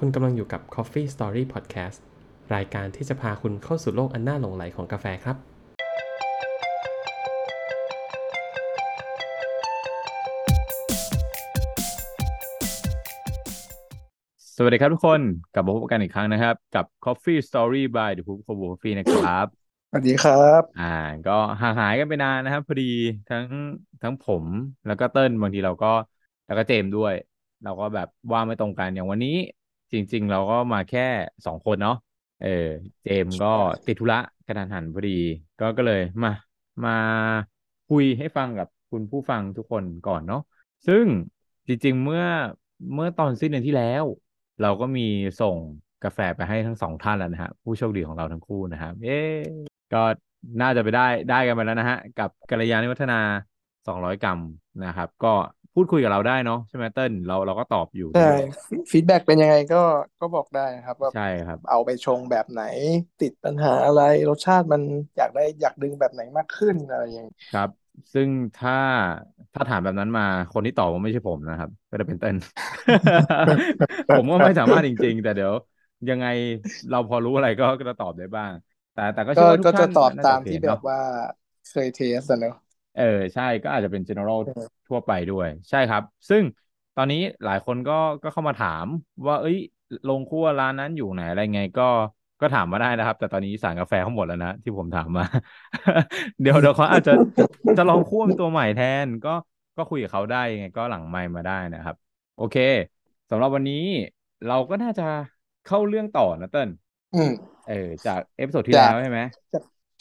คุณกำลังอยู่กับ Coffee Story Podcast รายการที่จะพาคุณเข้าสู่โลกอันน่าหลงใหลของกาแฟครับ สวัสดีครับทุกคน กลับมาพบกันอีกครั้งนะครับ กับ Coffee Story by The Poop Coffee นะครับ สวัสดีครับ อ่า ก็ห่างหายกันไปนานนะครับ พอดีทั้งทั้งผมแล้วก็เติ้ลบางทีเราก็แล้วก็เจมส์ด้วย เราก็แบบว่าไม่ตรงกันอย่างวันนี้ จริง ๆ เราก็มาแค่สองคนเนาะเออ เจมส์ก็ติดธุระกระทันหันพอดี ก็ก็เลยมา มาคุยให้ฟังกับคุณผู้ฟังทุกคนก่อนเนาะซึ่งจริง ๆ เมื่อเมื่อตอนสิ้นเดือนที่แล้ว เราก็มีส่งกาแฟไปให้ทั้งสองท่านแล้วนะฮะผู้โชคดีของเราทั้งคู่นะครับเอ๊ก็น่าจะไปได้ได้กันไปแล้วนะฮะ กับกัลยาณิวัฒนา 200 กรัมนะครับ ก็ พูดคุยกับเราได้เนาะใช่ไหมเติ้ลเราเราก็ตอบอยู่ใช่ feedback เป็นยังไงก็ก็บอกได้ครับว่าใช่ครับ เอาไปชงแบบไหน ติดปัญหาอะไรรสชาติมันอยากได้อยากดึงแบบไหนมากขึ้นอะไรอย่างนี้ครับ ซึ่งถ้าถ้าถามแบบนั้นมาคนที่ตอบว่าไม่ใช่ผมนะครับ ก็จะเป็นเติ้ลผมก็ไม่สามารถจริง ๆ แต่เดี๋ยว ยังไงเราพอรู้อะไรก็ก็จะตอบได้บ้าง แต่แต่ก็เชื่ก็อว่าทุก็กจะท่านตอบน่าตามโอเคที่แบเนาะบว่าเคยเทสอะเนอะ เออใช่ก็อาจจะเป็น general เออทั่วไปด้วย ใช่ครับ ซึ่งตอนนี้หลายคนก็ก็เข้ามาถามว่า เอ้ยโรงคั่วร้านนั้นอยู่ไหนอะไรไงก็ก็ถามมาได้นะครับ แต่ตอนนี้สั่งกาแฟเขาหมดแล้วนะ ที่ผมถามมา เดี๋ยวเดี๋ยวเขาอาจจะจะจะลองคั่วเป็นตัวใหม่แทนก็ก็คุยกับเขาได้ยังไงก็หลังไมค์มาได้นะครับ โอเคสำหรับวันนี้เราก็น่าจะเข้าเรื่องต่อนะเติ้ลอืมเออจาก episode ที่แล้วใช่ไหม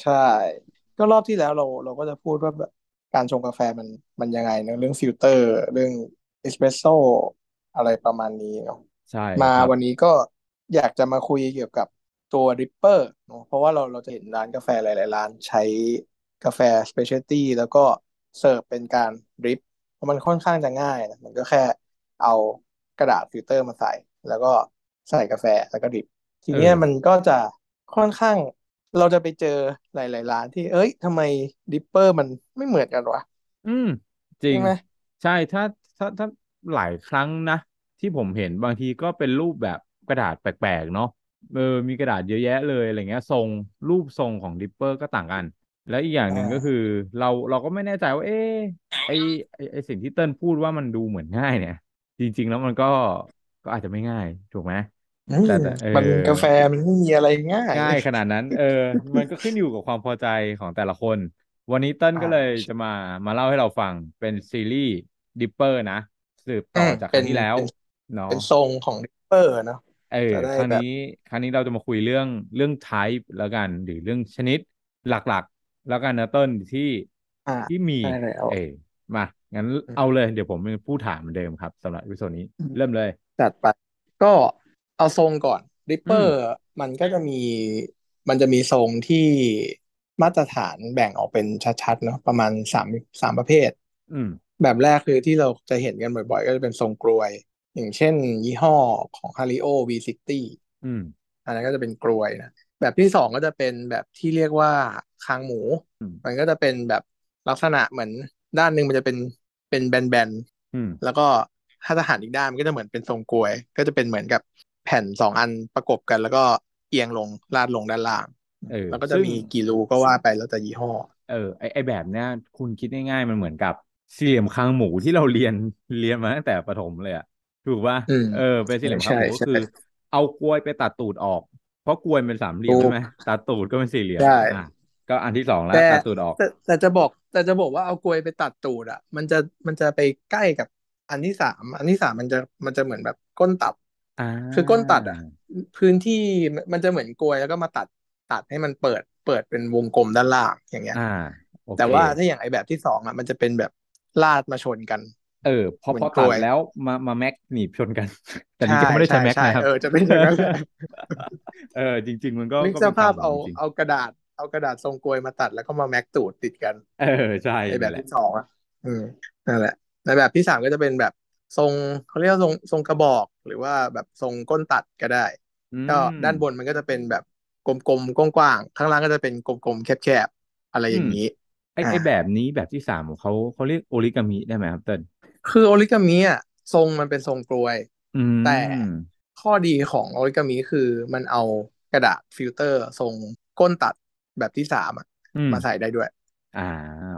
ใช่ ก็รอบที่แล้วเราเราก็จะพูดว่าแบบ การชงกาแฟมันมันยังไงเนอะเรื่องฟิลเตอร์ เรื่องเอสเปรสโซอะไรประมาณนี้เนาะใช่มาครับวันนี้ก็อยากจะมาคุยเกี่ยวกับตัว dripper เนอะเพราะว่าเราเราจะเห็นร้านกาแฟหลาย ๆ ร้านใช้กาแฟ specialty แล้วก็เสิร์ฟเป็นการ dripเพราะมันค่อนข้างจะง่ายนะมันก็แค่เอากระดาษฟิลเตอร์มาใส่ แล้วก็ใส่กาแฟแล้วก็ drip ทีเนี้ยเออมันก็จะค่อนข้าง เราจะไปเจอหลายๆร้านที่เอ้ยทำไม dripper มันไม่เหมือนกันวะอืม จริง ใช่ไหมใช่ถ้าถ้าถ้าหลายครั้งนะ ที่ผมเห็นบางทีก็เป็นรูปแบบกระดาษแปลกๆเนาะเออมีกระดาษเยอะแยะเลยอะไรเงี้ย ทรงรูปทรงของ dripper ก็ต่างกัน แล้วอีกอย่างหนึ่งอ่าก็คือ เราเราก็ไม่แน่ใจว่า เอ๊ะไอไอไอสิ่งที่เติ้ลพูดว่ามันดูเหมือนง่ายเนี่ย จริง ๆ แล้วมันก็ก็อาจจะไม่ง่าย ถูกไหมอื มแต่แต่เออมันกาแฟมันไม่มีอะไรง่ายง่ายขนาดนั้น เออ มันก็ขึ้นอยู่กับความพอใจของแต่ละคน วันนี้เติ้ลก็อ่าเลยจะมามาเล่าให้เราฟังเป็นซีรีส์ dripper นะ สืบต่ออืมจากคเป็รั้นงที่แล้วเป็นเนาะเป็นทรงของ dripper เนาะเออจะได้ครั้งแบบนี้ครั้งนี้เราจะมาคุยเรื่องเรื่อง type แล้วกัน หรือเรื่องชนิดหลักๆ แล้วกันนะเติ้ลที่อ่าที่มีใช่แล้วเออมางั้นเอาเลยเดี๋ยวผมเป็นผู้ถามเหมือนเดิมครับสำหรับวิดีโอนี้อืมเริ่มเลยจัดไปก็ เอาทรงก่อนริปเปอือมร์มันก็จะมีมันจะมีทรงที่มาตรฐานแบ่งออกเป็นชัดๆเนาะประมาณสามสามประเภทอืมแบบแรกคือที่เราจะเห็นกันบ่อยๆ ก็จะเป็นทรงกลวย อย่างเช่น ยี่ห้อของ Hario V60 อืมอันนั้นก็จะเป็นกลวยนะแบบที่สองก็จะเป็นแบบที่เรียกว่าคางหมูอืมมันก็จะเป็นแบบลักษณะเหมือนด้านหนึ่งมันจะเป็นเป็นแบนอืมๆแล้วก็ถ้าทหารอีกด้านมันก็จะเหมือนเป็นทรงกลวย ก็จะเป็นเหมือนกับ แผ่นสองอันประกบกัน แล้วก็เอียงลงลาดลงด้านล่างเออแล้วก็จะซึ่งมีกี่รูก็ว่าไปแล้วแต่ยี่ห้อ เออไอไอแบบเนี้ยคุณคิดง่ายๆมันเหมือนกับสี่เหลี่ยมคางหมูที่เราเรียนเรียนมาตั้งแต่ประถมเลยอะถูกป่ะอืมเออเป็นสี่เหลี่ยมคางใช่หมูก็ใช่คือ เอากลวยไปตัดตูดออก เพราะกลวยเป็นสามเหลี่ยมถูกใช่ไหมตัดตูดก็เป็นสี่เหลี่ยมใช่อะก็อันที่สองแล้วแต่ตัดตูดออกแต่แต่จะบอกแต่จะบอกว่าเอากลวยไปตัดตูดอะมันจะมันจะไปใกล้กับอันที่สามอันที่สามมันจะมันจะเหมือนแบบก้นตับอ่า คือก้นตัดอะ พื้นที่มันมันจะเหมือนกลวยแล้วก็มาตัดตัดให้มันเปิดเปิดเป็นวงกลมด้านล่างอย่างเงี้ยอ่าโอเคแต่ว่าถ้าอย่างไอแบบที่สองอะ มันจะเป็นแบบลาดมาชนกัน เออพอเหมืพออนกลตัดวยแล้วมามาแม็กหนีบชนกัน แต่จริงๆเขาไม่ได้ใช้แม็กใช่นะครับเออจะเป็นอย่างนั้นแหละเออจริง ๆ มันก็นึกก็สเป็นภาพคำเอาจริงเอากระดาษเอากระดาษทรงกลวยมาตัดแล้วก็มาแม็กตูดติดกันๆเออใช่ไอแบนั่บนแหละที่สองอะอืมนั่นแหละในแบบที่สามก็จะเป็นแบบ ทรงเขาเรียกว่าทรงทรงกระบอก หรือว่าแบบทรงก้นตัดก็ได้อืก็มด้านบนมันก็จะเป็นแบบกลมๆกว้างๆข้างล่างก็จะเป็นกลมๆแคบๆอะไรอย่างนี้ไอไออ่าแบบนี้แบบที่สามของเขาเขาเรียก Origami ได้ไหมครับเติ้ลคือ Origami อะทรงมันเป็นทรงกรวยอืมแต่ข้อดีของ Origami คือมันเอากระดาษฟิลเตอร์ทรงก้นตัดแบบที่สามอะอืมมาใส่ได้ด้วย อ่า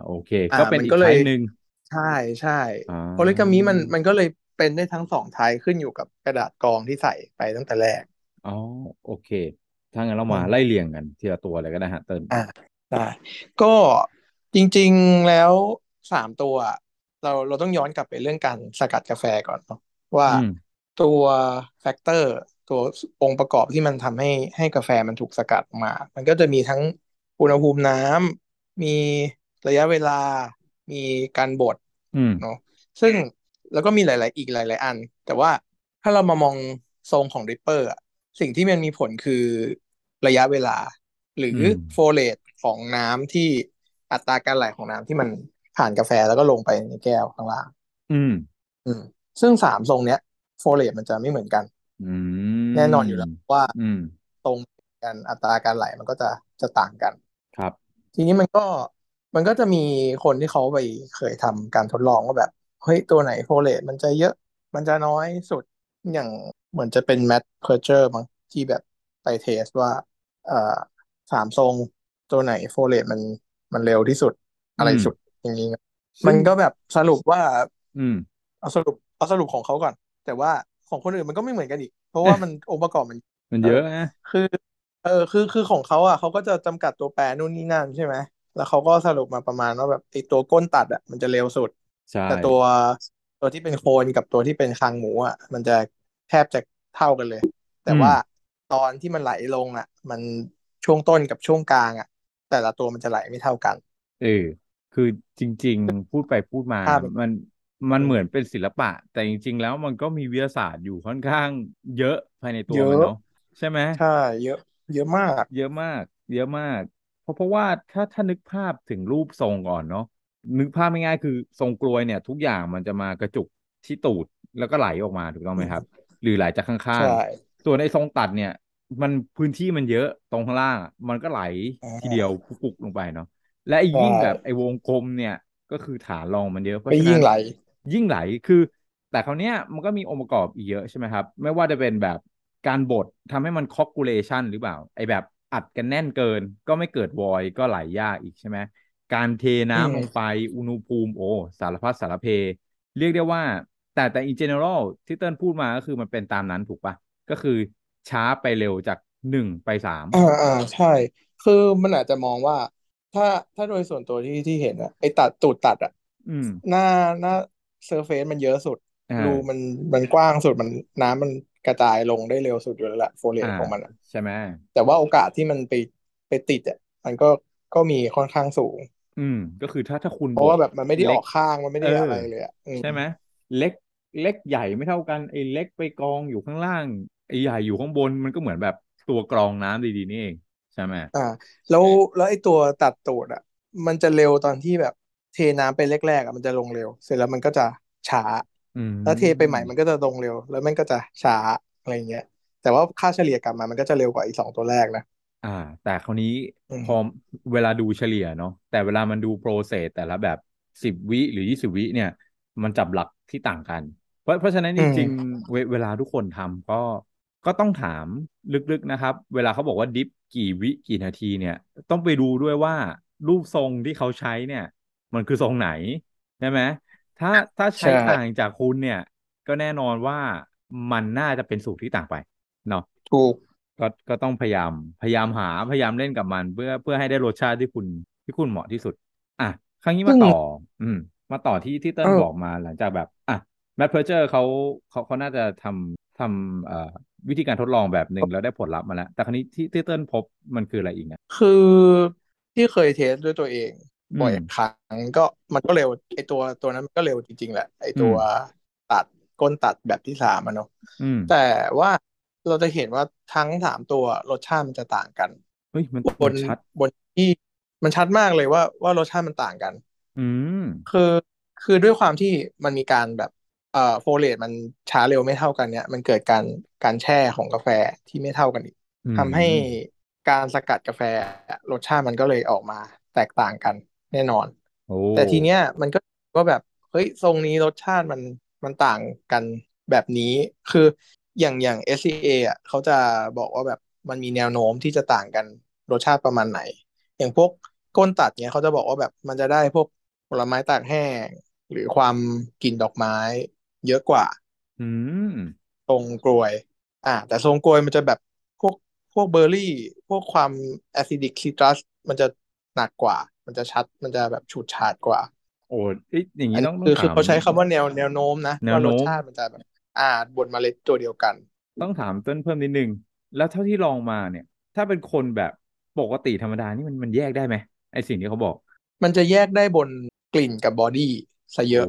โอเคอ่าก็เป็นมันก็เลยอีก type หนึ่ง ใช่ใช่อ๋อ Origami มันมันก็เลยเป็นได้ทั้งสอง type ขึ้นอยู่กับกระดาษกรองที่ใส่ไปตั้งแต่แรก อ๋อ โอเค ถ้างั้นเรามาอืมไล่เรียงกันทีละตัวเลยก็ได้ฮะเติ้ลอ่าได้ก็จริงๆแล้วสามตัวอะเราเราต้องย้อนกลับไปเรื่องการสกัดกาแฟก่อนเนาะว่าอืมตัว factor ตัวองค์ประกอบที่มันทำให้ให้กาแฟมันถูกสกัดออกมา มันก็จะมีทั้งอุณหภูมิน้ำมีระยะเวลา มีการบดอืมเนาะซึ่งแล้วก็มีหลาย ๆ อีกหลาย ๆ อัน แต่ว่าถ้าเรามามองทรงของ dripper อะสิ่งที่มันมีผลคือระยะเวลา หรือ flow rate ของน้ำที่อัตราการไหลของน้ำที่มันผ่านกาแฟแล้วก็ลงไปในแก้วข้างล่าง อืม อืม ซึ่งสามทรงเนี้ย flow rate มันจะไม่เหมือนกันอืมแน่นอนอยู่แล้วว่าอืมต่างกันอัตราการไหลมันก็จะจะต่างกัน ครับ ทีนี้มันก็ มันก็จะมีคนที่เขาไปเคยทำการทดลองว่าแบบเฮ้ยตัวไหน flow rate มันจะเยอะมันจะน้อยสุดอย่างเหมือนจะเป็น Matt Perger มั้งที่แบบไป test ว่าเอ่อสามทรงตัวไหน flow rate มันมันเร็วที่สุดอะไรอืมสุดอย่างนี้ซึ่งมันก็แบบสรุปว่า อืม เอาสรุปเอาสรุปของเขาก่อน แต่ว่าของคนอื่นมันก็ไม่เหมือนกันอีก เพราะว่ามันองค์ประกอบมัน มันเยอะนะคือ เออคือคือของเขาอะเขาก็จะจำกัดตัวแปรนู่นนี่นั่นใช่ไหม แล้วเขาก็สรุปมาประมาณว่าแบบไอ้ตัวก้นตัดอะมันจะเร็วสุดใช่แต่ตัวตัวที่เป็นโคนกับตัวที่เป็นคางหมูอะ มันจะแทบจะเท่ากันเลย แต่ว่าตอนที่มันไหลลงอะ มันช่วงต้นกับช่วงกลางอะ แต่ละตัวมันจะไหลไม่เท่ากัน เออ คือจริง ๆ พูดไปพูดมาภาพมันมันเหมือนเป็นศิลปะ แต่จริง ๆ แล้วมันก็มีวิทยาศาสตร์อยู่ค่อนข้างเยอะภายในตัวเยอะมันเนาะใช่ไหมใช่เยอะ เยอะมาก เยอะมาก เยอะมาก เพราะเพราะว่าถ้าถ้านึกภาพถึงรูปทรงก่อนเนาะนึกภาพง่ายๆคือทรงกลวยเนี่ย ทุกอย่างมันจะมากระจุกที่ตูดแล้วก็ไหลออกมาถูกต้องไหมครับ หรือไหลจากข้างใช่ๆส่วนไอ้ทรงตัดเนี่ย มันพื้นที่มันเยอะตรงข้างล่างอะมันก็ไหลอ่าทีเดียวปุกๆลงไปเนาะและไอ้ใช่ยิ่งแบบไอ้วงกลมเนี่ยก็คือฐานรองมันเยอะเพราะไปฉะยิ่นั้งนไหล ยิ่งไหลคือ แต่คราวเนี้ยมันก็มีองค์ประกอบอีกเยอะใช่ไหมครับ ไม่ว่าจะเป็นแบบการบดทำให้มันคอ g กูเลชันหรือเปล่า ไอแบบ อัดกันแน่นเกิน ก็ไม่เกิดวอยก็ไหลยากอีกใช่ไหมการเทอืมน้ำลงไปอุณหภูมิโอ้สารพัดสารเพ เรียกได้ว่า แต่แต่ in general ที่เติ้ลพูดมาก็คือมันเป็นตามนั้นถูกปะก็คือช้าไปเร็วจากหนึ่งไปสามอ่าอ่าใช่ คือมันอาจจะมองว่าถ้าถ้าโดยส่วนตัวที่ที่เห็นอะไอ้ตัดตูดตัดอะอืมหน้าหน้าเซอร์เฟซมันเยอะสุดอ่ารูมันมันกว้างสุดมันน้ำมัน กระจายลงได้เร็วสุดอยู่แล้วแหละโฟเลตอ่าของมันอะใช่ไหมแต่ว่าโอกาสที่มันไปไปติดอะมันก็ก็มีค่อนข้างสูง อืม ก็คือถ้าถ้าคุณเพราะว่าดแบบมันไม่ได้เล็อกอกข้างมันไม่ได้เออออะไรเลยอะอืมใช่ไหมเล็กเล็กใหญ่ไม่เท่ากันไอ้เล็กไปกองอยู่ข้างล่างไอ้ใหญ่อยู่ข้างบนมันก็เหมือนแบบตัวกรองน้ำดีๆนี่เองใช่ไหมอ่า แล้วแล้วไอ้ตัวตัดตูดอะมันจะเร็วตอนที่แบบเทน้ำไปแรกๆอะมันจะลงเร็ว เสร็จแล้วมันก็จะช้า อืมแล้วเทไปใหม่มันก็จะลงเร็ว แล้วมันก็จะช้าอะไรเงี้ย แต่ว่าค่าเฉลี่ยกลับมามันก็จะเร็วกว่าอีกสองตัวแรกนะอ่า แต่คราวนี้อืมพอเวลาดูเฉลี่ยเนาะแต่เวลามันดูโปรเซสแต่ละแบบสิบวิหรือยี่สิบวิเนี่ย มันจับหลักที่ต่างกัน เพราะเพราะฉะนั้นจริงๆเวเวลาทุกคนทำก็ก็ต้องถามลึกๆนะครับ เวลาเขาบอกว่าดิฟกี่วิกี่นาทีเนี่ย ต้องไปดูด้วยว่ารูปทรงที่เขาใช้เนี่ย มันคือทรงไหนใช่ไหม ถ้าถ้าใช้ใช่ต่างจากคุณเนี่ย ก็แน่นอนว่ามันน่าจะเป็นสูตรที่ต่างไปเนาะถูกก็ก็ต้องพยายามพยายามหาพยายามเล่นกับมัน เพื่อเพื่อให้ได้รสชาติที่คุณที่คุณเหมาะที่สุด อะครั้งนี้มาต่อ อืม มาต่อที่ที่เติ้ลเออบอกมาหลังจากแบบ อะ Matt Perger เขาเขาเขาน่าจะทำทำเอ่อวิธีการทดลองแบบหนึ่งแล้วได้ผลลัพธ์มาแล้ว แต่คราวนี้ที่ที่เติ้ลพบมันคืออะไรอีกนะคือที่เคย test ด้วยตัวเองอืม บ่อยครั้งก็มันก็เร็วไอตัวตัวนั้นมันก็เร็วจริง ๆ แหละ ไอตัวตัดก้นตัดแบบที่สามอะเนาะอืมแต่ว่าเราจะเห็นว่าทั้งสามตัวรสชาติมันจะต่างกันเฮ้ยมันบมันนชัดบนที่มันชัดมากเลยว่าว่ารสชาติมันต่างกัน อืมคือคือด้วยความที่มันมีการแบบเอ่อโฟเลตมันช้าเร็วไม่เท่ากันเนี่ยมันเกิดการการแช่ของกาแฟที่ไม่เท่ากันอีกอืมทำให้การสกัดกาแฟรสชาติมันก็เลยออกมาแตกต่างกัน แน่นอนโอ้แต่ทีเนี้ยมันก็ก็แบบเฮ้ยทรงนี้รสชาติมันมันต่างกันแบบนี้ คืออย่างอย่าง SCA อะเขาจะบอกว่าแบบมันมีแนวโน้มที่จะต่างกันรสชาติประมาณไหน อย่างพวกก้นตัดเนี้ยเขาจะบอกว่าแบบมันจะได้พวกผลไม้ตากแห้ง หรือความกลิ่นดอกไม้ เยอะกว่า อืมทรงกลวย อ่า แต่ทรงกลวยมันจะแบบพวกพวกเบอร์รี่ พวกความแอซิดิกซิตรัสมันจะ หนักกว่า มันจะชัดมันจะแบบฉูดฉาดกว่า โอ้เอ๊ะอย่างอันี้นต้นี้องคือต้คือองเขาใช้ถามคำว่าแนวแนวโน้มนะแนวว่ารสชาติมันจะแบบอ่าบนเมล็ดตัวเดียวกัน ต้องถามเต้นเพิ่มนิดนึง แล้วเท่าที่ลองมาเนี่ย ถ้าเป็นคนแบบปกติธรรมดานี่มันมันแยกได้ไหมไอสิ่งที่เขาบอก มันจะแยกได้บนกลิ่นกับ body ซะเยอะโอ้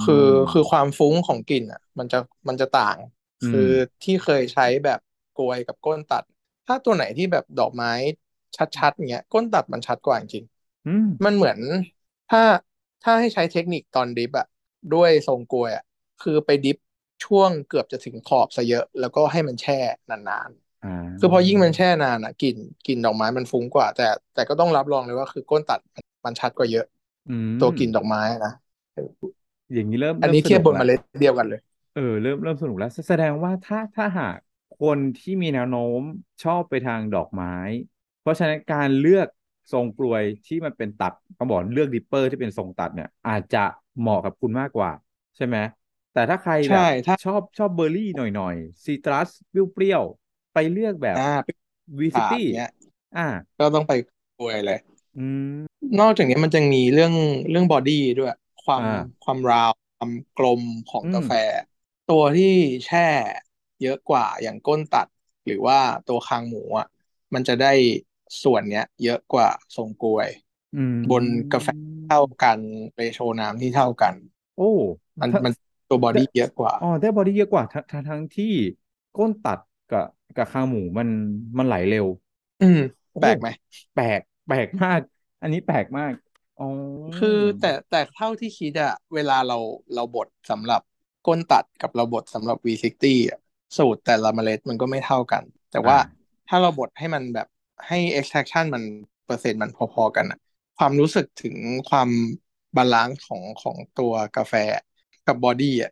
คือคือความฟุ้งของกลิ่นอะ มันจะมันจะต่างอืมคือที่เคยใช้แบบกรวยกับก้นตัด ถ้าตัวไหนที่แบบดอกไม้ ชัดๆเงี้ยก้นตัดมันชัดกว่าจริงอืมๆมันเหมือนถ้าถ้าให้ใช้เทคนิคตอนดิฟอะด้วยทรงกลวยอะคือไปดิฟช่วงเกือบจะถึงขอบซะเยอะ แล้วก็ให้มันแช่นานๆอ่าคือพอยิ่งมันแช่นานอะกลิ่นกลิ่นดอกไม้มันฟุ้งกว่า แต่แต่ก็ต้องรับรองเลยว่าคือก้นตัดมันมันชัดกว่าเยอะอืมตัวกลิ่นดอกไม้นะอย่างนี้เริ่มอันเริ่มนี้สเทียบนุบกนละเมล็ดเดียวกันเลย เออเริ่มเริ่มสนุกแล้ว แสดงว่าถ้าถ้าหากคนที่มีแนวโน้มชอบไปทางดอกไม้ เพราะฉะนั้นการเลือกทรงกรวยที่มันเป็นตัดต้องบอกเลือก dripper ที่เป็นทรงตัดเนี่ย อาจจะเหมาะกับคุณมากกว่า ใช่ไหมแต่ถ้าใครแบบใช่ถ้าชอบชอบเบอร์รี่หน่อยๆ citrus เปรี้ยวๆไปเลือกแบบอ่า V60เนี้ยอ่า ก็ต้องไปกรวยเลยอืมนอกจากนี้มันจะมีเรื่องเรื่อง body ด้วย ความอ่าความราวความกลมของอืมกาแฟ ตัวที่แช่เยอะกว่าอย่างก้นตัด หรือว่าตัวคางหมูอะมันจะได้ ส่วนเนี้ย เยอะกว่าทรงกลวยอืมบนกาแฟเท่ากันเรโชน้ำที่เท่ากัน โอ้มันถ้ามันตัวบอดี้เยอะกว่าอ๋อได้บอดี้เยอะกว่าทั้งทั้งทั้งที่ก้นตัดกับกับคางหมูมันมันไหลเร็ว อืมโอ้แปลกไหมแปลกแปลกมาก อันนี้แปลกมากอ๋อคือแต่แต่เท่าที่คิดอะเวลาเราเราบดสำหรับก้นตัดกับเราบดสำหรับ V60 อะสูตรแต่ละเมล็ดมันก็ไม่เท่ากัน แต่ว่าอ่าถ้าเราบดให้มันแบบ ให้ extraction มันเปอร์เซ็นต์มันพอๆกันอะความรู้สึกถึงความ balance ของของตัวกาแฟกับ body อะ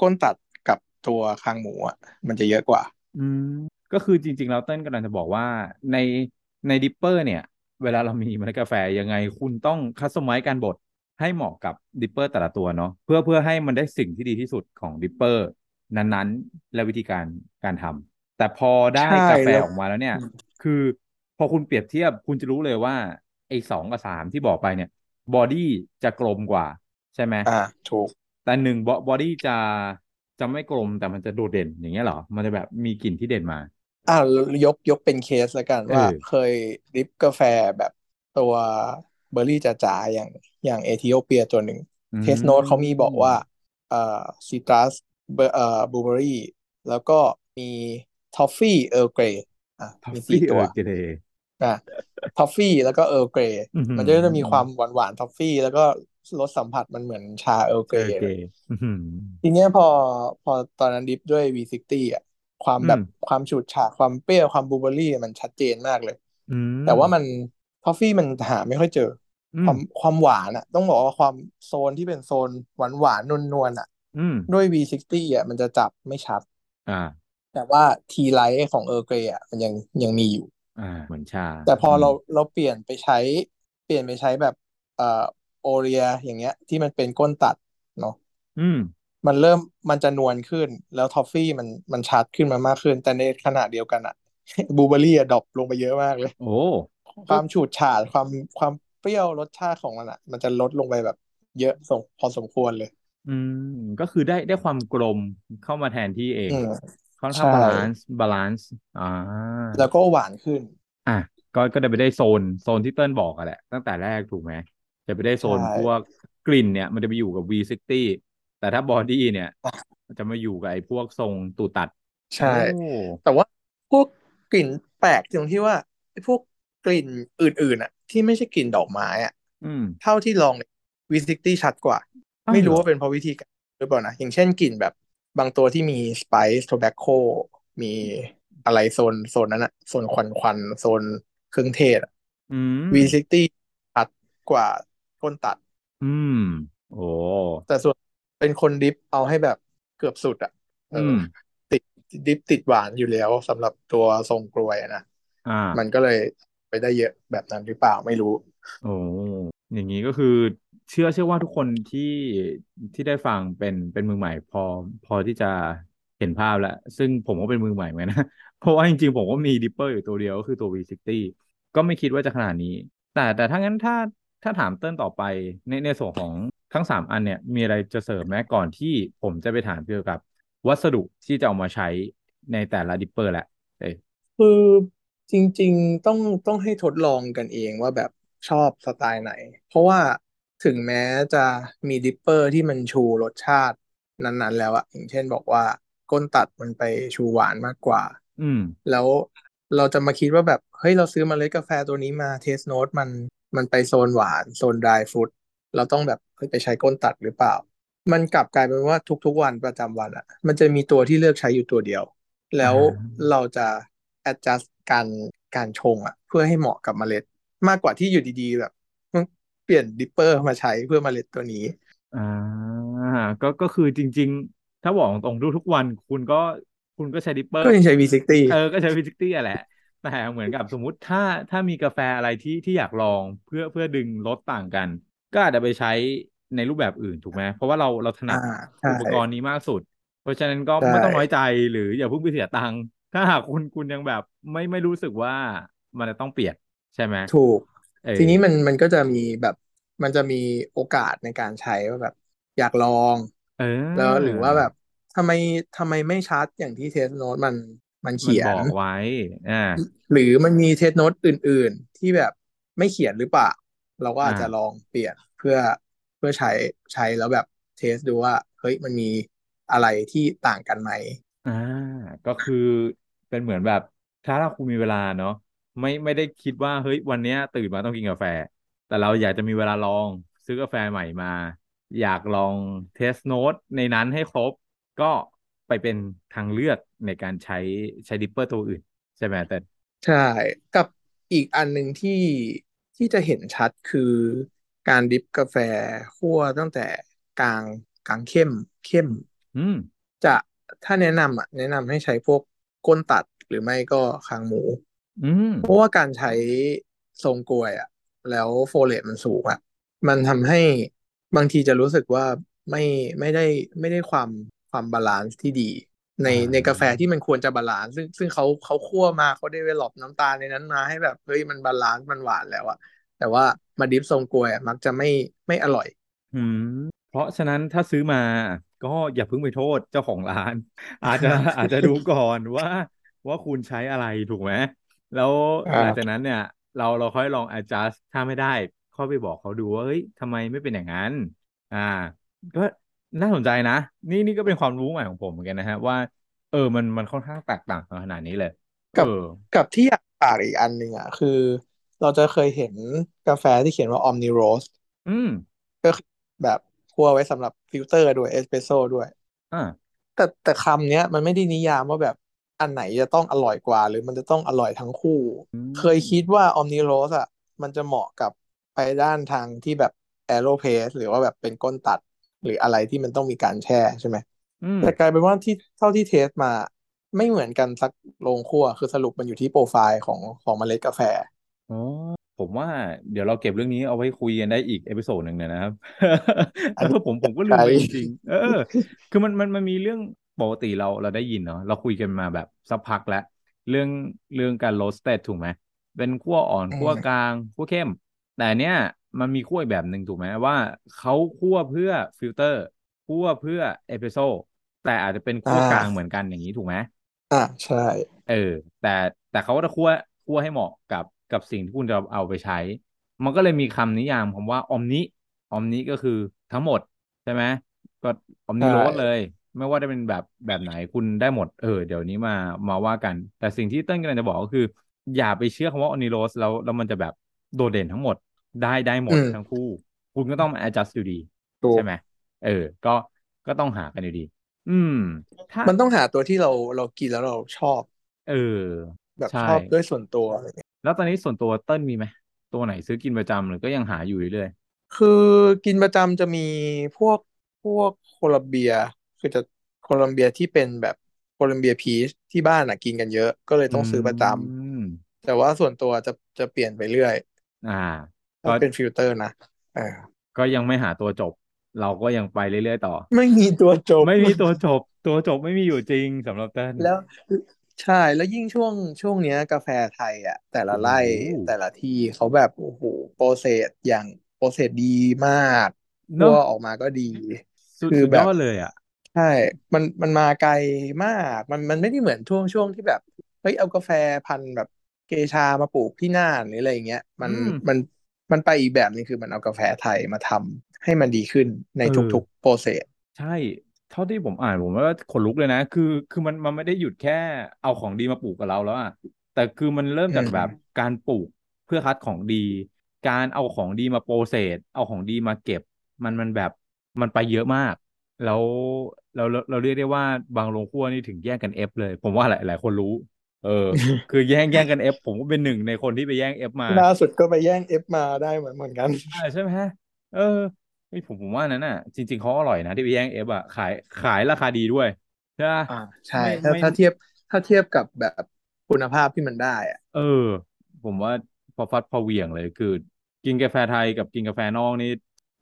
ก้นตัดกับตัวคางหมูอะมันจะเยอะกว่า อืมก็คือจริงๆแล้วเติ้ลกำลังจะบอกว่าในใน dripper เนี่ย เวลาเรามีเมล็ดกาแฟยังไงคุณต้อง customize การบดให้เหมาะกับ dripper แต่ละตัวเนาะเพื่อเพื่อให้มันได้สิ่งที่ดีที่สุดของ dripper นั้นๆ และวิธีการการทำแต่พอได้ใช่กาแฟแล้วออกมาแล้วเนี่ยอืม คือพอคุณเปรียบเทียบคุณจะรู้เลยว่า ไอ้สองกับสามที่บอกไปเนี่ย body จะกลมกว่า ใช่ไหมอ่าถูก แต่หนึ่ง body จะจะไม่กลมแต่มันจะโดดเด่นอย่างเงี้ยเหรอ มันจะแบบมีกลิ่นที่เด่นมา อ่ายกยกเป็นเคสแล้วกันเออว่าเคยดริปกาแฟแบบตัวเบอร์รี่จ๋าๆอย่างอย่างเอธิโอเปียตัวหนึ่งอืเทสโน e เขามีบอกว่าเอ่อซิตรัสเบอร์เอ่อบลูเบอรี่แล้วก็มีทอฟฟี่เอ r ร์เกร อะทัฟมีฟี่สี่เอตัวอเกเรอะทอฟฟี่แล้วก็เอ r ร์เกรอื้อหือมันจะจะมีความหวานหวานทอฟฟี่แล้วก็รสสัมผัสมันเหมือนชาเอ r ร์เกเอรอเกอื้อหือทีเนี้ยพอพอตอนนั้น drip ด้วย V60 อะความแบบอืมความฉูดฉาดความเปรี้ยวความบลูเบอรี่มันชัดเจนมากเลยอืมแต่ว่ามันทอฟฟี่มันหาไม่ค่อยเจออือมความความหวานอะ ต้องบอกว่าความโซนที่เป็นโซนหวานหวานนวลนวลๆอะอืมด้วย V60 อะมันจะจับไม่ชัด อ่า แต่ว่า tea-like ของ Earl Grey อะมันยังยังมีอยู่ อ่า เหมือนชา แต่พอเรามเราเปลี่ยนไปใช้ เปลี่ยนไปใช้แบบเอ่อ Orea อย่างเงี้ย ที่มันเป็นก้นตัดเนาะอืม มันเริ่มมันจะนวลขึ้น แล้วทอฟฟี่มันมันชัดขึ้นมามากขึ้น แต่ในขณะเดียวกันอะบลูเบอรี่อะ drop ลงไปเยอะมากเลย โอ้ความฉูดฉาดความความเปรี้ยวรสชาติของมันอะมันจะลดลงไปแบบ เยอะสมพอสมควรเลย อืม ก็คือได้ได้ความกลมเข้ามาแทนที่เองอืม ค่อนข้างใช่ balance balanceอ่าแล้วก็หวานขึ้น อะก็ก็จะไปได้โซนโซนที่เติ้ลบอกอะแหละ ตั้งแต่แรกถูกไหมจะไปได้โซนใช่พวกกลิ่นเนี่ย มันจะไปอยู่กับ V60 แต่ถ้า body เนี่ยมันจะมาอยู่กับไอ้พวกทรงตูดตัด ใช่โอ้แต่ว่าพวกกลิ่นแปลกตรงที่ว่าไอ้พวกกลิ่นอื่นๆอะที่ไม่ใช่กลิ่นดอกไม้อะอืมเท่าที่ลอง V60ชัดกว่าอ้าวไม่รู้เหรอว่าเป็นเพราะวิธีการหรือเปล่านะ อย่างเช่นกลิ่นแบบ บางตัวที่มีสไปซ์โทแบคโคมีอะไรโซนโซนนั้นอะโซนควันควันๆโซนเครื่องเทศอืมวีซิตี้ชัดกว่าก้นตัด อืม โอ้แต่ส่วนเป็นคนดิฟเอาให้แบบเกือบสุดอะเออือมติดดิปติดหวานอยู่แล้วสำหรับตัวทรงกลวยอะนะอ่ามันก็เลยไปได้เยอะแบบนั้นหรือเปล่าไม่รู้ โอ้อย่างนี้ก็คือ เชื่อเชื่อว่าทุกคนที่ที่ได้ฟังเป็นเป็นมือใหม่ พอพอที่จะเห็นภาพแล้ว ซึ่งผมก็เป็นมือใหม่เหมือนนะ เพราะว่าจริงๆ ผมก็มี dripper อยู่ตัวเดียวก็คือตัว V60 ก็ไม่คิดว่าจะขนาดนี้ แต่แต่ถ้างั้นถ้าถ้าถามเติ้ลต่อไปในในส่วนของทั้งสามอันเนี่ย มีอะไรจะเสริมไหมก่อนที่ผมจะไปถามเกี่ยวกับ วัสดุที่จะเอามาใช้ในแต่ละดิปเปอร์แหละเอ้ยคือจริง ๆ ต้องต้องให้ทดลองกันเองว่าแบบชอบสไตล์ไหน เพราะว่า ถึงแม้จะมี dripper ที่มันชูรสชาตินั้นๆ แล้วอะอย่างเช่นบอกว่าก้นตัดมันไปชูหวานมากกว่า อืม แล้วเราจะมาคิดว่าแบบเฮ้ยเราซื้อเมาเล็ดกาแฟตัวนี้มา taste note มันมันไปโซนหวาน โซน dried fruit เราต้องแบบเฮ้ยไปใช้ก้นตัดหรือเปล่า มันกลับกลายเป็นว่าทุกๆวันประจำวันอะมันจะมีตัวที่เลือกใช้อยู่ตัวเดียว แล้วอ่าเราจะ adjust การการชงอะเพื่อให้เหมาะกับเมล็ด มากกว่าที่อยู่ดีๆ แบบ เปลี่ยน dripper มาใช้เพื่อเมล็ดตัวนี้ อ่า ก็ก็คือจริง ๆ ถ้าบอกตรงๆทุกๆวัน คุณก็คุณก็ใช้ดิปเปอร์ก็ยังใช้ V60 เออก็ใช้ V60แหละแต่เหมือนกับสมมุติถ้าถ้ามีกาแฟอะไรที่ที่อยากลองเพื่อเพื่อดึงรสต่างกัน ก็อาจจะไปใช้ในรูปแบบอื่นถูกไหมเพราะว่าเราเราถนัดอ่าใช่อุปกรณ์นี้มากสุด เพราะฉะนั้นก็ใช่ไม่ต้องน้อยใจหรืออย่าเพิ่งไปเสียตังค์ถ้าหากคุณคุณยังแบบไม่ไม่รู้สึกว่ามันจะต้องเปลี่ยนใช่ไหมถูกเออ ทีนี้มันมันก็จะมีแบบมันจะมีโอกาสในการใช้ว่าแบบ อยากลองเออแล้วหรือว่าแบบทำไมทำไมไม่ชัดอย่างที่เทสโนตมันมันมันเขียบนอกไว้อ่าหรือมันมีเทสโนตอื่น ๆ ที่แบบไม่เขียนหรือเปล่า เราก็อาจจะอ่าลองเปลี่ยนเพื่อเพื่อใช้ใช้แล้วแบบ taste ดูว่าเฮ้ยมันมีอะไรที่ต่างกันไหมอ่าก็คือเป็นเหมือนแบบถ้าเราคุณมีเวลาเนาะ ไม่ไม่ได้คิดว่าเฮ้ยวันเนี้ยตื่นมาต้องกินกาแฟ แต่เราอยากจะมีเวลาลองซื้อกาแฟใหม่มา อยากลอง taste note ในนั้นให้ครบ ก็ไปเป็นทางเลือกในการใช้ใช้ dripper ตัวอื่น ใช่ไหมแต่ใช่ กับอีกอันหนึ่งที่ที่จะเห็นชัดคือการดริปกาแฟคั่วตั้งแต่กลางกลางเข้มเข้มอืมจะถ้าแนะนำอะแนะนำให้ใช้พวกก้นตัดหรือไม่ก็คางหมูอืม เพราะว่าการใช้ทรงกลวยอะแล้วโฟเลตมันสูงอะมันทำให้บางทีจะรู้สึกว่าไม่ไม่ได้ไม่ได้ความความ balance ที่ดี ในอ่าในกาแฟที่มันควรจะ balance ซึ่งซึ่งเขาเขาคั่วมาเขาได้เวลลอปน้ำตาลในนั้นมาให้แบบเฮ้ยมัน balance มันหวานแล้วอะแต่ว่ามา drip ทรงกรวยอะมักจะไม่ไม่อร่อย อืม เพราะฉะนั้นถ้าซื้อมาก็อย่าเพิ่งไปโทษเจ้าของร้าน อาจจะอาจจะดูก่อนว่า ว่าคุณใช้อะไรถูกไหม แล้วอ่าหลังจากนั้นเนี่ย เราเราค่อยลอง adjust ถ้าไม่ได้เข้าไปบอกเขาดูว่าเฮ้ยทำไมไม่เป็นอย่างนั้น อ่า ก็น่าสนใจนะ นี่นี่ก็เป็นความรู้ใหม่ของผมเหมือนกันนะฮะว่า เออมันมันค่อนข้างแตกต่างกันขนาดนี้เลย กับเออกับที่อยากฝากอีกอันหนึ่งอะ คือ เราจะเคยเห็นกาแฟที่เขียนว่า Omni Roast อืมก็คือแบบคั่วไว้สำหรับฟิลเตอร์ด้วยเอสเปรสโซ่ด้วยอ่าแต่แต่คำเนี้ยมันไม่ได้นิยามว่าแบบ อันไหนจะต้องอร่อยกว่า หรือมันจะต้องอร่อยทั้งคู่อืมเคยคิดว่า Omni Roast อะมันจะเหมาะกับไปด้านทางที่แบบ Aeropress หรือว่าแบบเป็นก้นตัด หรืออะไรที่มันต้องมีการแช่ใช่ไหมอืมแต่กลายเป็นว่าที่เท่าที่ taste มาไม่เหมือนกันสักโรงคั่วคือสรุปมันอยู่ที่โปรไฟล์ของของเมล็ดกาแฟอ๋อผมว่าเดี๋ยวเราเก็บเรื่องนี้เอาไว้คุยกันได้อีก episode หนึ่งเนี่ยนะครับอันนี้เออผมผมก็ลืมไปจริงๆเออ คือมันมันมันมีเรื่อง ปกติเราเราได้ยินเนาะเราคุยกันมาแบบสักพักแล้วเรื่องเรื่องการโรสเต d ถูกไหมเป็นคั่วอ่อนอืมคั่วกลางคั่วเข้ม แต่เนี้ยมันมีคั่วอีกแบบหนึ่งถูกไหมว่าเขาคั่วเพื่อฟิลเตอร์คั่วเพื่อเอสเปรสโซ่แต่อาจจะเป็นคั่วกลางเหมือนกันอย่างนี้ถูกไหมอ่าใช่ เออ แต่แต่เขาก็จะคั่วคั่วให้เหมาะกับกับสิ่งที่คุณจะเอาไปใช้ มันก็เลยมีคำนิยามคำว่า omni omni ก็คือทั้งหมดใช่ไหมก็ omni roast เลย ไม่ว่าจะเป็นแบบแบบไหนคุณได้หมดเออเดี๋ยวนี้มามาว่ากัน แต่สิ่งที่เต้นกำลังจะบอกก็คือ อย่าไปเชื่อคำว่าออมนิโรสแล้วแล้วมันจะแบบโดดเด่นทั้งหมดได้ได้หมดอืมทั้งคู่ คุณก็ต้องมา adjust อยู่ดีถูกใช่ไหมเออ ก็ก็ต้องหากันอยู่ดี อืมถ้ามันต้องหาตัวที่เราเรากินแล้วเราชอบ เออ แบบใช่ชอบด้วยส่วนตัวอะไรเงี้ยแล้วตอนนี้ส่วนตัวเติ้ลมีไหมตัวไหนซื้อกินประจำหรือก็ยังหาอยู่เรื่อยคือกินประจำจะมีพวกพวกโคลัมเบีย คือจะโคลัมเบียที่เป็นแบบโคลัมเบียพีชที่บ้านอะกินกันเยอะ ก็เลยต้องซื้อประจำอืมแต่ว่าส่วนตัวจะจะเปลี่ยนไปเรื่อย อ่าถ้าก็เป็นฟิลเตอร์นะเออก็ยังไม่หาตัวจบ เราก็ยังไปเรื่อยๆต่อ ไม่มีตัวจบ ไม่มีตัวจบ ตัวจบไม่มีอยู่จริงสำหรับเติ้ลแล้วใช่แล้วยิ่งช่วงช่วงเนี้ยกาแฟไทยอะ แต่ละไร่โอ้โหแต่ละที่เขาแบบโอ้โห process อย่าง process ดีมาก natural อะออกมาก็ดีสุดคือสุดแบบยอดเลยอะ ใช่ มันมันมาไกลมาก มันมันไม่ได้เหมือนช่วงช่วงที่แบบ เฮ้ยเอากาแฟพันธุ์แบบเกชามาปลูกที่น่านหรืออะไรอย่างเงี้ย มันอืม มันมันไปอีกแบบนึงคือมันเอากาแฟไทยมาทำให้มันดีขึ้นในเออ ทุกๆ process ใช่ เท่าที่ผมอ่านผมว่าขนลุกเลยนะ คือ คือมันมันไม่ได้หยุดแค่เอาของดีมาปลูกกับเราแล้วอะแต่คือมันเริ่มจากอืมแบบการปลูกเพื่อคัดของดี การเอาของดีมา process เอาของดีมาเก็บ มันมันแบบมันไปเยอะมาก แล้ว เราเราเราเรียกได้ว่าบางโรงคั่วนี่ถึงแย่งกัน F เลย ผมว่าหลายหลายคนรู้ เออ คือแย่งแย่งกัน F ผมก็เป็นหนึ่งในคนที่ไปแย่ง F มาล่าสุดก็ไปแย่ง F มาได้เหมือนเหมือนกันอ่าใช่ไหมฮะเออเฮ้ยผมผมว่านั้นน่ะ จริง ๆเขาอร่อยนะที่ไปแย่ง F อะขายขายราคาดีด้วยใช่ปะอ่าใช่ไม่ถ้าไม่ถ้าเทียบถ้าเทียบกับแบบคุณภาพที่มันได้อะเออ ผมว่าพอฟัดพอเหวี่ยงเลยคือ กินกาแฟไทยกับกินกาแฟนอกนี่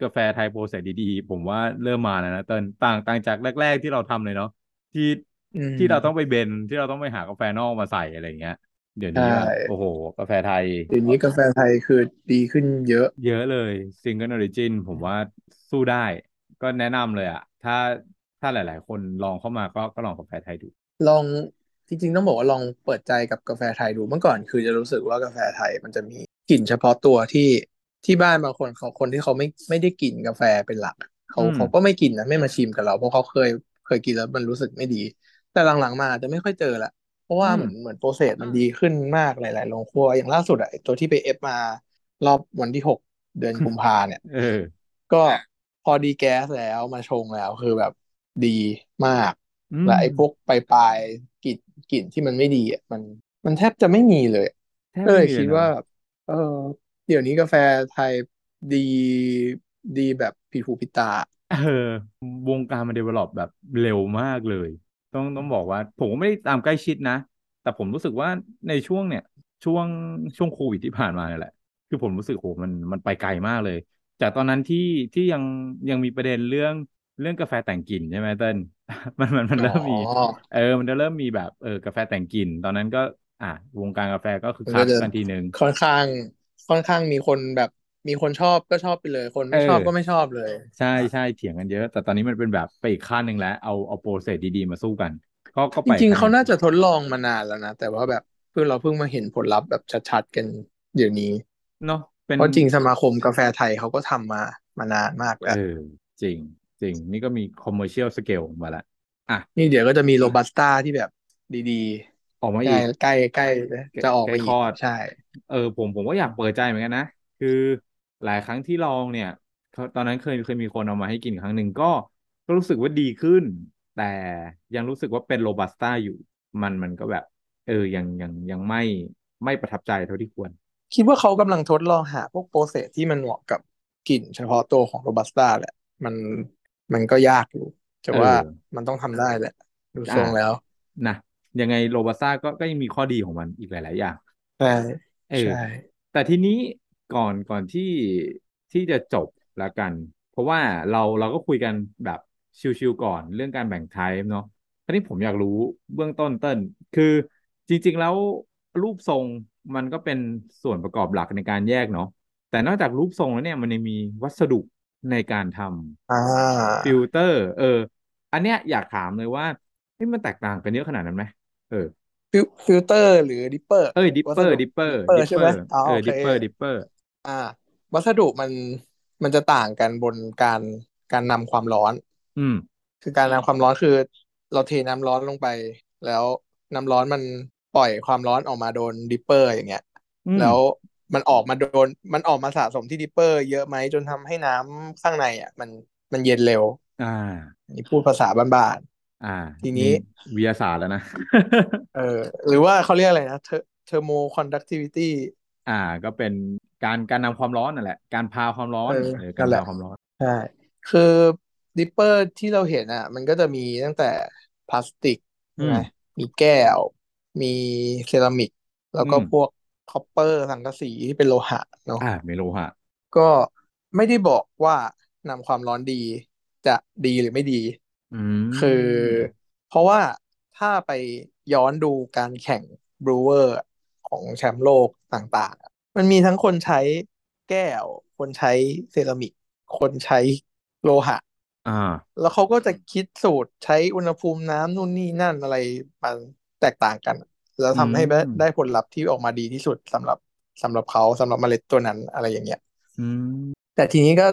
กาแฟไทยโปรเซสดีๆ ผมว่าเริ่มมาแล้วนะเติ้ลต่างต่างจากแรก ๆ ที่เราทำเลยเนาะที่อืมที่เราต้องไปเบนที่เราต้องไปหากาแฟนอกมาใส่อะไรอย่างเงี้ย เดี๋ยวนี้ใช่อะโอ้โห กาแฟไทย เดี๋ยวนี้กาแฟไทยคือดีขึ้นเยอะ เยอะเลยsingle origin ผมว่าสู้ได้ ก็แนะนำเลยอะถ้าถ้าหลาย ๆ คนลองเข้ามาก็ก็ลองกาแฟไทยดู ลองจริง ๆ ต้องบอกว่าลองเปิดใจกับกาแฟไทยดูเมื่อก่อนคือจะรู้สึกว่ากาแฟไทยมันจะมีกลิ่นเฉพาะตัวที่ ที่บ้านบางคนเขาคนที่เขาไม่ไม่ได้กินกาแฟเป็นหลักอะเขาอืมเขาก็ไม่กินนะไม่มาชิมกับเราเพราะเขาเคยเคยกินแล้วมันรู้สึกไม่ดี แต่หลังๆมาจะไม่ค่อยเจอละเพราะว่าเหมือนเหมือน process มันดีขึ้นมากหลายๆโรงคั่วอย่างล่าสุดอะไอ้ตัวที่ไป F มารอบวันที่หกเดือนกุมภาเนี่ยเออก็พอดีแก๊สแล้วมาชงแล้วคือแบบดีมากอืมและไอ้พวกปลายปลายๆกลิ่นกลิ่นที่มันไม่ดีอะมันมันแทบจะไม่มีเลยแทบก็เลไม่ยมีคิดเลยว่าเนอะแบบเออเดี๋ยวนี้กาแฟไทยดีดีแบบผิดหูผิดตา เออ วงการมันเดเวล็อปแบบเร็วมากเลย ต้องต้องบอกว่า ผมก็ไม่ได้ตามใกล้ชิดนะ แต่ผมรู้สึกว่าในช่วงเนี่ย ช่วงช่วงโควิดที่ผ่านมาเนี่ยแหละ คือผมรู้สึกโหมันมันไปไกลมากเลย จากตอนนั้นที่ที่ยังยังมีประเด็นเรื่องเรื่องกาแฟแต่งกลิ่นใช่ไหมเติ้ลมันมันมันอ๋เริ่มมีอเออ มันจะเริ่มมีแบบเออกาแฟแต่งกลิ่น ตอนนั้นก็ อะวงการกาแฟก็คือมันคัก็กจะกันทีหนึ่งค่อนข้าง ค่อนข้างมีคนแบบมีคนชอบก็ชอบไปเลย คนเอไม่ชอบอก็ไม่ชอบเลย ใช่ใช่เถียงกันเยอะ แต่ตอนนี้มันเป็นแบบไปอีกขั้นหนึ่งแล้วเอาเอาโปรเซสดีๆมาสู้กัน ก็ก็จไปอีริกงๆขั้นหเขานึ่งน่าจะทดลองมานานแล้วนะแต่ว่าแบบเพิ่งเราเพิ่งมาเห็นผลลัพธ์แบบชัดๆกันเดี๋ยวนี้เนาะเป็นเพราะจริงสมาคมกาแฟไทยเขาก็ทำมามานานมากแล้วเออจริงจริงนี่ก็มี commercial scale มาแล้วอะนี่เดี๋ยวก็จะมีโรบัสต้าที่แบบดีออกมาๆใกอีล้กใกล้ใกล้จะออกใกมาล้อีคลกอดใช่ เออผมผมก็อยากเปิดใจเหมือนกันนะ คือหลายครั้งที่ลองเนี่ยเขาตอนนั้นเคยเคยมีคนเอามาให้กินครั้งหนึ่งก็ก็รู้สึกว่าดีขึ้น แต่ยังรู้สึกว่าเป็นโรบัสต้าอยู่ มันมันก็แบบ เออยังยังยังไม่ไม่ประทับใจเท่าที่ควร คิดว่าเขากำลังทดลองหาพวก process ที่มันเหมาะกับกลิ่นเฉพาะตัวของโรบัสต้าแหละ มันมันก็ยากอยู่แต่ว่าเออมันต้องทำได้แหละอ่าดูทรงแล้วนะยังไงโรบัสต้าก็ก็ยังมีข้อดีของมันอีกหลาย ๆ อย่างใช่ เออใช่แต่ทีนี้ก่อนก่อนที่ที่จะจบแล้วกัน เพราะว่าเราเราก็คุยกันแบบชิวๆก่อนเรื่องการแบ่ง type เนาะทีนี้ผมอยากรู้เบื้องต้นเต้น คือจริง ๆ แล้วรูปทรงมันก็เป็นส่วนประกอบหลักในการแยกเนาะแต่นอกจากรูปทรงแล้วเนี่ยมันยังมีวัสดุในการทำอ่าฟิลเตอร์ เออ อันเนี้ยอยากถามเลยว่าเฮ้ยมันแตกต่างกันเยอะขนาดนั้นไหมเออ ฟิลฟิลเตอร์หรือ dripper เอ้ยดิปวัเปสอร์ดุดิปเปอร์ดิปเปอดิร์ปใช่เปไหมอร์อ๋อเออโอเคดิปเปอร์ดิปเปอร์ อ่า วัสดุมันมันจะต่างกันบนการการนำความร้อน อืม คือการนำความร้อนคือ เราเทน้ำร้อนลงไป แล้วน้ำร้อนมันปล่อยความร้อนออกมาโดน dripper อย่างเงี้ยอืมแล้วมันออกมาโดน มันออกมาสะสมที่ dripper เยอะไหมจนทำให้น้ำข้างในอะ มันมันเย็นเร็ว อ่าอันนี่พูดภาษาบ้าน อ่า ทีนี้วิทยาศาสตร์แล้วนะๆเออหรือว่าเขาเรียกอะไรนะ thermoconductivityอ่า ก็เป็นการการนำความร้อนนั่นแหละ การพาความร้อนเออเออการนั่นแหละพาความร้อนใช่คือ dripper ที่เราเห็นอะ มันก็จะมีตั้งแต่พลาสติกใช่ไหมมีแก้ว มีเซรามิก แล้วก็อืมพวก copper สังกะสีที่เป็นโลหะเนาะอ่าเมโลหะ ก็ไม่ได้บอกว่านำความร้อนดีจะดีหรือไม่ดี อืมคือ เพราะว่าถ้าไปย้อนดูการแข่งบรูเวอร์ของแชมป์โลกต่างๆอะมันมีทั้งคนใช้แก้ว คนใช้เซรามิก คนใช้โลหะ อ่า แล้วเขาก็จะคิดสูตรใช้อุณหภูมิน้ำนู่นนี่นั่นอะไรมันแตกต่างกัน แล้วทำให้ได้อืมได้ผลลัพธ์ที่ออกมาดีที่สุดสำหรับสำหรับเขาสำหรับเมล็ดตัวนั้นอะไรอย่างเงี้ยอือืมแต่ทีนี้ก็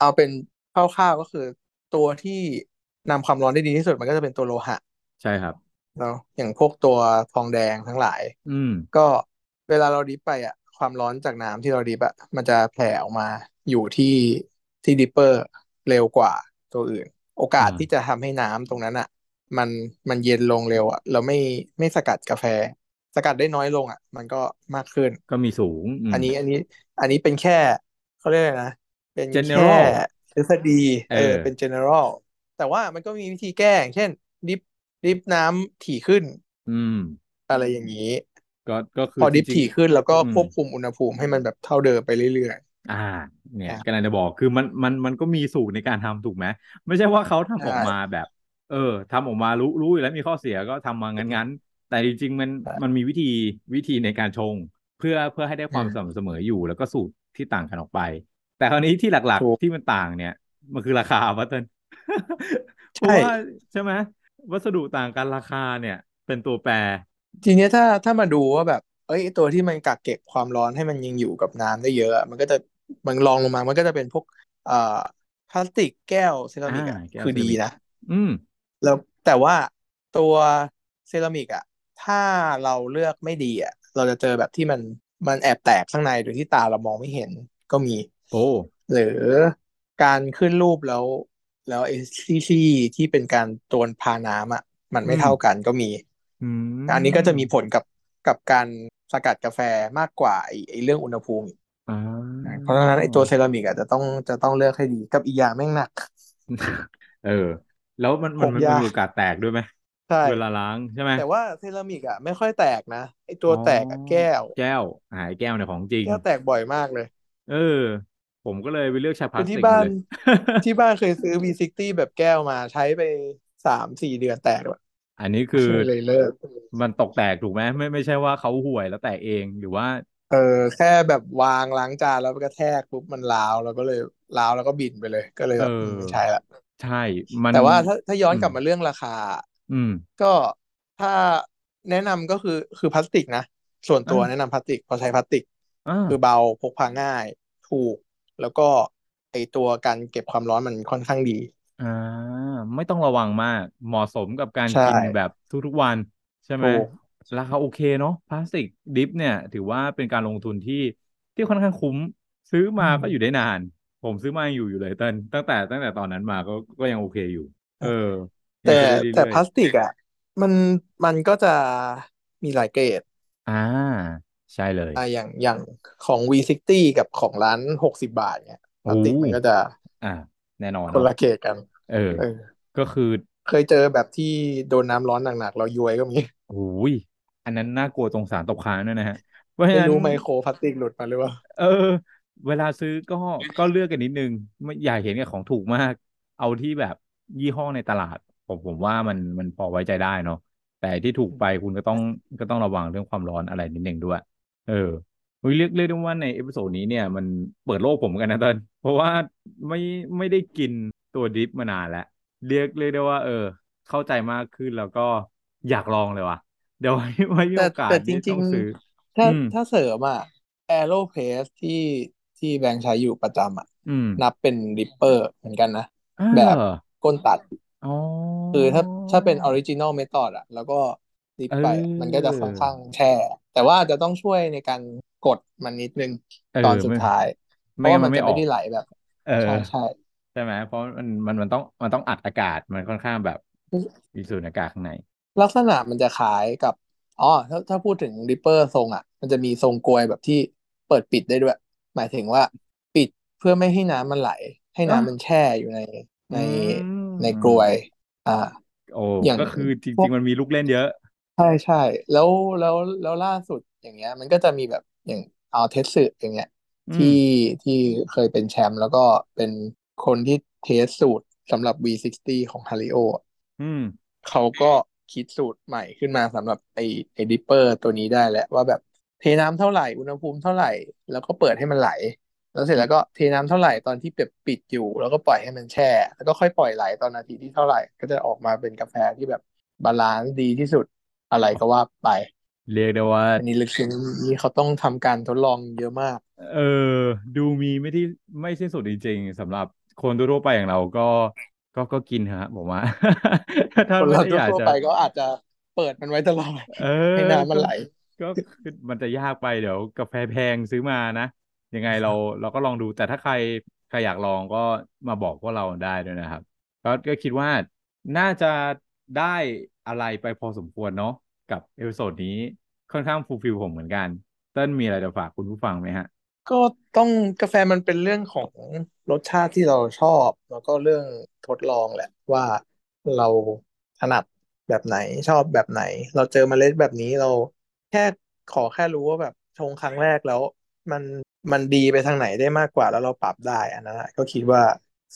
เอาเป็นคร่าวๆก็คือตัวที่ นำความร้อนได้ดีที่สุดมันก็จะเป็นตัวโลหะ ใช่ครับเนาะอย่างพวกตัวทองแดงทั้งหลาย อืม ก็เวลาเรา drip ไปอะ ความร้อนจากน้ำที่เรา drip อะมันจะแผ่ออกมาอยู่ที่ที่ dripper เร็วกว่าตัวอื่น โอกาสอ่าที่จะทำให้น้ำตรงนั้นอะ มันมันเย็นลงเร็วอะเราไม่ไม่สกัดกาแฟ สกัดได้น้อยลงอะ มันก็มากขึ้นก็มีสูงมอันนี้อันนี้ อันนี้เป็นแค่เขาเรียกอะไรนะเป็นแค่ General ทฤษฎีเอเอออเป็น general แต่ว่ามันก็มีวิธีแก้อย่างเช่นดิฟดิฟน้ำถี่ขึ้น อืม อะไรอย่างนี้ ก็ก็คือพอดิฟจริงๆถี่ขึ้นแล้วก็อืมควบคุมอุณหภูมิให้มันแบบเท่าเดิมไปเรื่อยอ่า เนี่ยอะกำลังจะบอกคือมันมันมันก็มีสูตรในการทำถูกไหมไม่ใช่ว่าเขาทำออกใช่มาแบบ เออทำออกมารู้รู้อยู่แล้วมีข้อเสียก็ทำมางั้นงั้นๆแต่จริงๆมันใช่มันมีวิธีวิธีในการชง เพื่อเพื่อให้ได้ความอืมสม่ำเสมออยู่แล้วก็สูตรที่ต่างกันออกไป แต่คราวนี้ที่หลักถูกๆที่มันต่างเนี่ยมันคือราคาวัตเติ้ล ใช่ราะว่าใช่ไหมวัสดุต่างกันราคาเนี่ย เป็นตัวแปร ทีเนี้ยถ้าถ้ามาดูว่าแบบ เอ้ยไอ้ตัวที่มันกักเก็บความร้อนให้มันยังอยู่กับน้ำได้เยอะอะมันก็จะมันรองลงมามันก็จะเป็นพวกเอ่อพลาสติกแก้วเซรามิกอ่าอะแก้วคือเซราดีมิกนะอืม แล้วแต่ว่าตัวเซรามิกอะ ถ้าเราเลือกไม่ดีอะ เราจะเจอแบบที่มันมันแอบแตกข้างในโดยที่ตาเรามองไม่เห็นก็มี โอ้หรือการขึ้นรูปแล้ว แล้วไอ้ที่ที่ที่เป็นการตัวพาน้ำอะ มันไม่อืมเท่ากันก็มีอืมอันนี้ก็จะมีผลกับกับการสกัดกาแฟมากกว่าไอ้ไอ้เรื่องอุณหภูมิอีกอ่าเพราะฉะนั้นไอ้ตัวเซรามิกอะจะต้องจะต้องเลือกให้ดีกับอีกอย่างแม่งหนัก เออ แล้วมันมันผมมันยากมีโอกาสแตกด้วยไหมใช่เวลาล้างใช่ไหมแต่ว่าเซรามิกอะไม่ค่อยแตกนะไอ้ตัวแตกอะแก้ว แก้วหายแก้วเนี่ยของจริงแก้วแตกบ่อยมากเลย เออ ผมก็เลยไปเลือกใช้พลาคือสติที่กบ้านเลยที่บ้านเคยซื้อ V60 แบบแก้วมาใช้ไปสามสี่เดือนแตกแล้วอันนี้คือเลยเลิกมันตกแตกถูกไหมไม่ไม่ใช่ว่าเขาห่วยแล้วแตกเองหรือว่า เออแค่แบบวางล้างจานแล้วกระแทกปุ๊บมันร้าวแล้วก็เลยร้าวแล้วก็บินไปเลย ก็เลยแบบเออไม่ใช่ละใช่มันแต่ว่าถ้าถ้าย้อนอืมกลับมาเรื่องราคา อืม ก็ถ้าแนะนำก็คือคือพลาสติกนะส่วนตัวอ่าแนะนำพลาสติกเพราะใช้พลาสติกอ่าคือเบาพกพาง่าย ถูก แล้วก็ไอตัวการเก็บความร้อนมันค่อนข้างดีอ่าไม่ต้องระวังมาก เหมาะสมกับการใช่กินแบบทุกๆวัน ใช่ไหมถูกราคาโอเคเนาะพลาสติกดิฟเนี่ย ถือว่าเป็นการลงทุนที่ที่ค่อนข้างคุ้ม ซื้อมาก็อยู่ได้นาน ผมซื้อมายังอยู่อยู่เลยตั้งตั้งแต่ตั้งแต่ตอนนั้นมาก็ก็ยังโอเคอยู่ เออยังแต่ใช้ได้เรื่อยๆแต่พลาสติกอะมันมันก็จะมีหลายเกรด อ่า ใช่เลยอะอย่างอย่างของ V60 กับของร้านหกสิบาทเนี่ยพลาสติกโอ้มันก็จะ อ่า แน่นอนคนเนาะละเกรดกันเออเออ ก็คือ เคยเจอแบบที่โดนน้ำร้อนหนักๆเราย้วยก็มีโอ้ยอันนั้นน่ากลัวตรงสารตกค้างด้วยนะฮะเพราะฉะนั้นรู้ไมโครพลาสติกหลุดมาหรือเปล่าเออ เวลาซื้อก็ก็เลือกกันนิดนึงไม่อยากเห็นกับของถูกมาก เอาที่แบบยี่ห้อในตลาด ผมผมว่ามันมันพอไว้ใจได้เนาะแต่ที่ถูกไปคุณก็ต้องก็ต้องระวังเรื่องความร้อนอะไรนิดนึงด้วย เออเฮ้ยเรียกเรียกได้ว่าใน episode นี้เนี่ยมันเปิดโลกผมเหมือนกันนะเต้นเพราะว่าไม่ไม่ได้กินตัว drip มานานแล้วเรียกเรียกได้ว่า เออ เข้าใจมากขึ้นแล้วก็อยากลองเลยว่ะ เดี๋ยวไว้ไว้มีแต่โอกาสแต่จนี่ริต้งองซื้อๆถ้าอืมถ้าเสริมอะ Aeropress ที่ที่แบงค์ใช้อยู่ประจำอะอืมนับเป็น dripper เหมือนกันนะอ้าวแบบเหรอก้นตัดอ๋อคือถ้าถ้าเป็น original method อะ แล้วก็ drip ไปอะเออมันก็จะค่อนข้างแช่ แต่ว่าจะต้องช่วยในการกดมันนิดนึงเออตอนสุดท้ายเพไม่ราะงั้ว่ามันไม่จะไม่ออกได้ไหลแบบเออใช่ใช่ใช่ไหมเพราะมันมันมันต้องมันต้องอัดอากาศมันค่อนข้างแบบมีสุญญากาศข้างใน ลักษณะมันจะคล้ายกับอ๋อถ้าถ้าพูดถึง dripper ทรงอะ มันจะมีทรงกรวยแบบที่เปิดปิดได้ด้วย หมายถึงว่าปิดเพื่อไม่ให้น้ำมันไหล ให้น้ำอะมันแช่อยู่ในในอืมในกรวย อ่า โอ้อย่างก็คือพวกจริงๆ มันมีลูกเล่นเยอะ ใช่ใช่แล้วแล้วแล้วล่าสุดอย่างเงี้ย มันก็จะมีแบบอย่างเอา Tetsu อย่างเงี้ย อืมที่ที่เคยเป็นแชมป์แล้วก็เป็นคนที่ test สูตรสำหรับ V60 ของฮาริโออืม เขาก็คิดสูตรใหม่ขึ้นมาสำหรับไอไอ dripper ตัวนี้ได้แล้วว่าแบบเทน้ำเท่าไหร่อุณหภูมิเท่าไหร่ แล้วก็เปิดให้มันไหล แล้วเสร็จแล้วก็เทน้ำเท่าไหร่ตอนที่เปิดปิดอยู่ แล้วก็ปล่อยให้มันแช่ แล้วก็ค่อยปล่อยไหลตอนนาทีที่เท่าไหร่ ก็จะออกมาเป็นกาแฟที่แบบ balance ดีที่สุด อะไรก็ว่าไป เรียกได้ว่าอันนี้ลึกซึ้งนี่เขาต้องทำการทดลองเยอะมาก เออ ดูมีไม่ที่ไม่สิ้นสุดจริงๆสำหรับคนทั่วๆไปอย่างเราก็ก็ก็กินเถอะฮะผมว่าถ้าคนเราทั่วๆไปไม่ได้อยากจะก็อาจจะเปิดมันไว้ตลอดเออให้น้ำมันก็ไหล ก็คือมันจะยากไปเดี๋ยวกาแฟแพงซื้อมานะ ยังไงเราเราก็ลองดูแต่ถ้าใครใครอยากลองก็มาบอกพวกเราได้ด้วยนะครับ ก็ก็คิดว่าน่าจะได้อะไรไปพอสมควรเนาะ กับ episode นี้ค่อนข้าง fulfill ผมเหมือนกัน เต้นมีอะไรจะฝากคุณผู้ฟังไหมฮะ ก็ต้องกาแฟมันเป็นเรื่องของรสชาติที่เราชอบ แล้วก็เรื่องทดลองแหละว่าเราถนัดแบบไหนชอบแบบไหน เราเจอเมล็ดแบบนี้เราแค่ขอแค่รู้ว่าแบบชงครั้งแรกแล้ว มันมันดีไปทางไหนได้มากกว่าแล้วเราปรับได้อันนั้นอะก็คิดว่า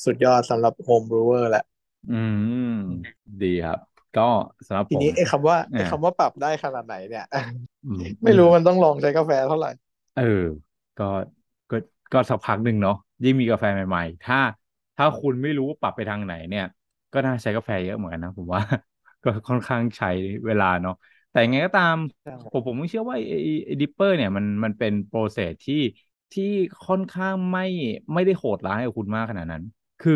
สุดยอดสำหรับโฮมบรูเวอร์แหละ อืม ดีครับ ก็สำหรับทีผมนี้ไอ้คำว่าไอ้อ่าคำว่าปรับได้ขนาดไหนเนี่ยอืมไม่รู้มันต้องลองใช้กาแฟเท่าไหร่ เออ ก็ก็ก็สักพักหนึ่งเนาะยิ่งมีกาแฟใหม่ ๆ ถ้าถ้าคุณไม่รู้ว่าปรับไปทางไหนเนี่ย ก็น่าใช้กาแฟเยอะเหมือนกันนะผมว่า ก็ค่อนข้างใช้เวลาเนาะแต่ยังไงก็ตามใช่ผมผมไม่เชื่อว่าไอ้ไอ้ dripper เนี่ยมันมันเป็น process ที่ที่ค่อนข้างไม่ไม่ได้โหดร้ายกับคุณมากขนาดนั้น คือ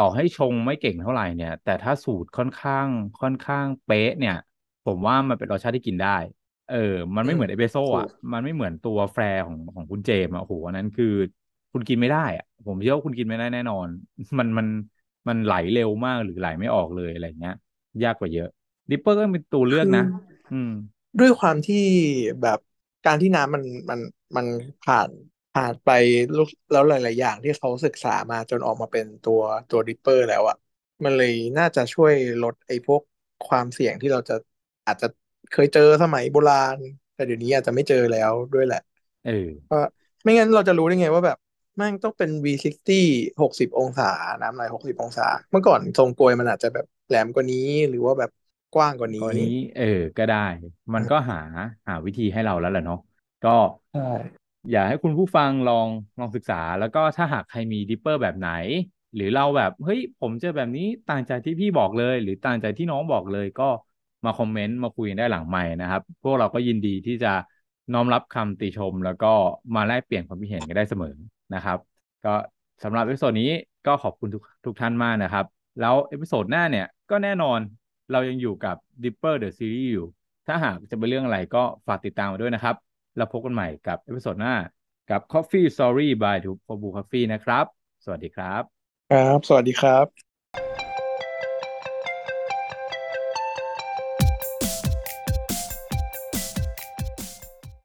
ต่อให้ชงไม่เก่งเท่าไหร่เนี่ย แต่ถ้าสูตรค่อนข้างค่อนข้างเป๊ะเนี่ย ผมว่ามันเป็นรสชาติที่กินได้ เออ มันไม่เหมือนเอสเปรสโซ่อะ มันไม่เหมือนตัว Flair ของของคุณเจมส์อะโอ้โหอันนั้นคือคุณกินไม่ได้อะ ผมเชื่อว่าคุณกินไม่ได้แน่นอน มันมันมันไหลเร็วมากหรือไหลไม่ออกเลยอะไรเงี้ย ยากกว่าเยอะ dripper ก็เป็นตัวเลือกนะ อืม ด้วยความที่แบบการที่น้ำมันมันมันผ่าน ผ่านไปลุแล้วหลาย ๆ อย่างที่เขาศึกษามาจนออกมาเป็นตัวตัว dripper แล้วอะมันเลยน่าจะช่วยลดไอ้พวกความเสี่ยงที่เราจะอาจจะเคยเจอสมัยโบราณ แต่เดี๋ยวนี้อาจจะไม่เจอแล้วด้วยแหละเออเพราะไม่งั้นเราจะรู้ได้ไงว่าแบบแม่งต้องเป็น V60 หกสิบองศา น้ำไหลหกสิบองศา เมื่อก่อนทรงกรวยมันอาจจะแบบแหลมกว่านี้ หรือว่าแบบกว้างกว่านี้กรณีเออ ก็ได้ มันก็หาหาวิธีให้เราแล้วแหละเนาะก็ใช่ อยากให้คุณผู้ฟังลองลองศึกษา แล้วก็ถ้าหากใครมี dripper แบบไหน หรือเราแบบเฮ้ยผมเจอแบบนี้ต่างจากที่พี่บอกเลย หรือต่างจากที่น้องบอกเลยก็มาคอมเมนต์มาคุยกันได้หลังไมค์นะครับ พวกเราก็ยินดีที่จะน้อมรับคำติชม แล้วก็มาแลกเปลี่ยนความคิดเห็นกันได้เสมอนะครับ ก็สำหรับ episode นี้ก็ขอบคุณทุกทุกท่านมากนะครับ แล้ว episode หน้าเนี่ยก็แน่นอนเรายังอยู่กับ Dripper the Series อยู่ ถ้าหากจะเป็นเรื่องอะไรก็ฝากติดตามมาด้วยนะครับ แล้วพบกันใหม่กับ episode หน้ากับ Coffee Story by ทุก Coffee นะครับ สวัสดีครับ ครับ สวัสดีครับ